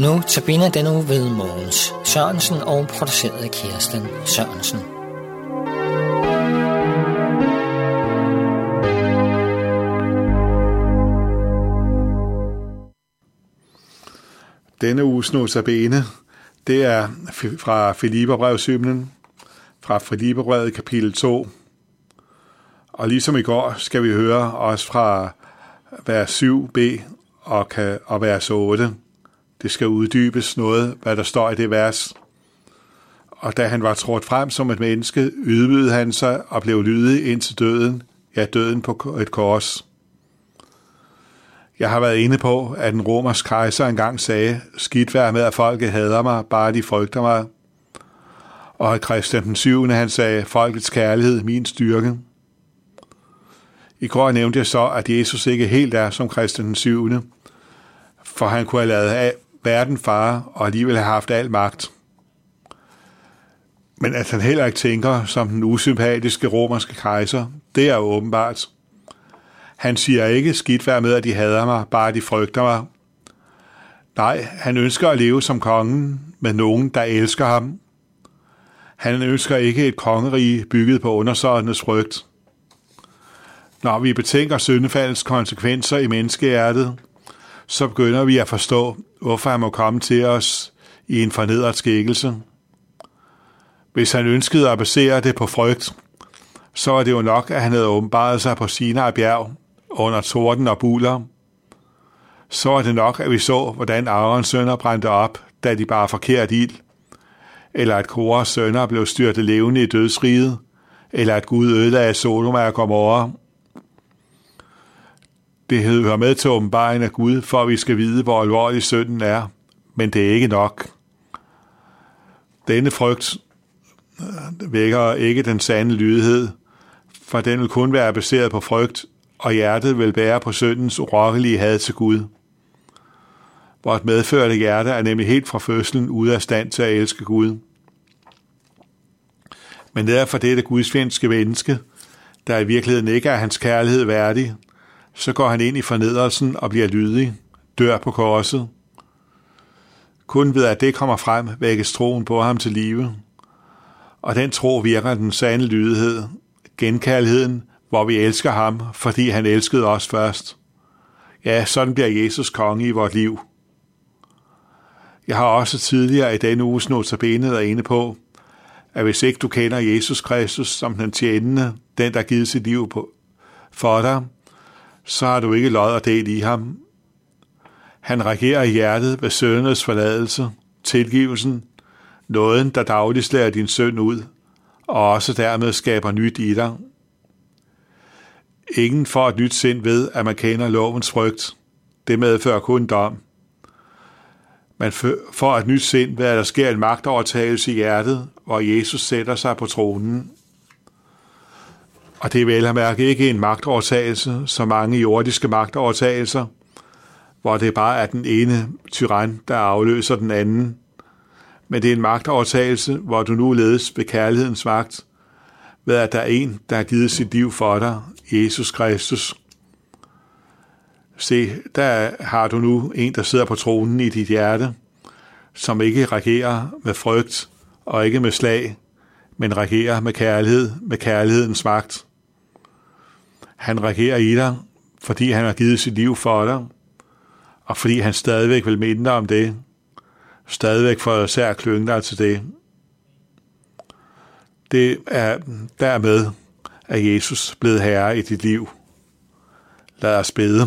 Notabene den uge ved Mogens Sørensen og produceret af Kirsten Sørensen. Denne uges notabene, det er fra Filipperbrevshymnen, fra Filipperbrevet kapitel 2. Og ligesom i går skal vi høre også fra vers 7b og, kan, og vers 8. Det skal uddybes noget, hvad der står i det vers. Og da han var trådt frem som et menneske, ydmygede han sig og blev lydig indtil døden, ja døden på et kors. Jeg har været inde på, at den romersk kejser engang sagde, skidt vær med, at folket hader mig, bare de frygter mig. Og at Christian den 7. han sagde, folkets kærlighed, min styrke. I går nævnte jeg så, at Jesus ikke helt er som Christian den 7. For han kunne have lavet af verden far og alligevel have haft al magt. Men at han heller ikke tænker som den usympatiske romerske kejser, det er jo åbenbart. Han siger ikke skidt vær med, at de hader mig, bare de frygter mig. Nej, han ønsker at leve som kongen med nogen, der elsker ham. Han ønsker ikke et kongerige bygget på undersårnes frygt. Når vi betænker syndefaldets konsekvenser i menneskehjertet, så begynder vi at forstå, hvorfor han må komme til os i en fornedret skikkelse. Hvis han ønskede at basere det på frygt, så var det jo nok, at han havde åbenbaret sig på Sinai bjerg under torden og buler. Så var det nok, at vi så, hvordan Aarons sønner brændte op, da de bare forkert ild, eller at Koras sønner blev styrtet levende i dødsriget, eller at Gud ødelagde Sodoma og Gomorra. Det hører med til åbenbaringen af Gud, for at vi skal vide, hvor alvorlig synden er, men det er ikke nok. Denne frygt øh, vækker ikke den sande lydighed, for den vil kun være baseret på frygt, og hjertet vil bære på syndens urokkelige had til Gud. Vort medførte hjerte er nemlig helt fra fødslen ude af stand til at elske Gud. Men derfor dette gudsfjendske menneske, der i virkeligheden ikke er hans kærlighed værdig, så går han ind i fornedrelsen og bliver lydig, dør på korset. Kun ved at det kommer frem, vækkes troen på ham til live. Og den tro virker den sande lydighed, genkærligheden, hvor vi elsker ham, fordi han elskede os først. Ja, sådan bliver Jesus konge i vort liv. Jeg har også tidligere i denne uges notabene været inde på, at hvis ikke du kender Jesus Kristus som den tjenende, den der givet sit liv på, for dig, så har du ikke lod og del i ham. Han regerer hjertet ved søndernes forladelse, tilgivelsen, nåden, der dagligt slår din søn ud, og også dermed skaber nyt i dig. Ingen får et nyt sind ved, at man kender lovens frygt. Det medfører kun dom. Man får et nyt sind ved, at der sker en magtovertagelse i hjertet, hvor Jesus sætter sig på tronen. Og det er vel at mærke ikke en magtovertagelse, som mange jordiske magtovertagelser, hvor det bare er den ene tyran, der afløser den anden. Men det er en magtovertagelse, hvor du nu ledes ved kærlighedens magt, ved at der er en, der har givet sit liv for dig, Jesus Kristus. Se, der har du nu en, der sidder på tronen i dit hjerte, som ikke regerer med frygt og ikke med slag, men regerer med kærlighed, med kærlighedens magt. Han regerer i dig, fordi han har givet sit liv for dig, og fordi han stadigvæk vil minde dig om det, stadigvæk for sær klynge dig til det. Det er dermed, at Jesus blevet herre i dit liv. Lad os bede.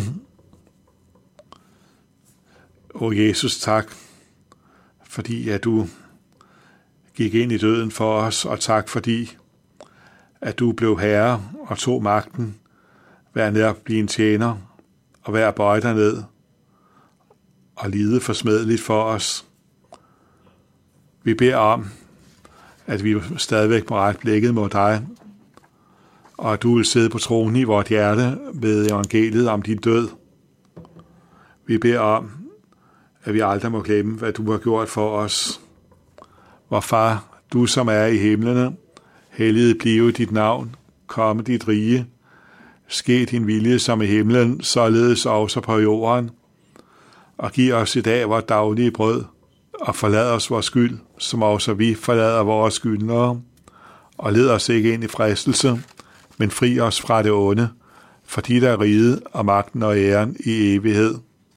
O Jesus, tak, fordi at du gik ind i døden for os, og tak fordi, at du blev herre og tog magten Vær nær at blive en tjener, og vær at bøje dig ned og lide forsmedeligt for os. Vi beder om, at vi stadigvæk må ret blikket mod dig, og at du vil sidde på tronen i vort hjerte ved evangeliet om din død. Vi beder om, at vi aldrig må glemme, hvad du har gjort for os. Vor far, du som er i himlene, helliget blive dit navn, komme dit rige, Ske din vilje som i himlen, således også på jorden. Og giv os i dag vores daglige brød, og forlad os vores skyld, som også vi forlader vores skyldnere, og led os ikke ind i fristelse, men fri os fra det onde, fordi der er riget og magten og æren i evighed.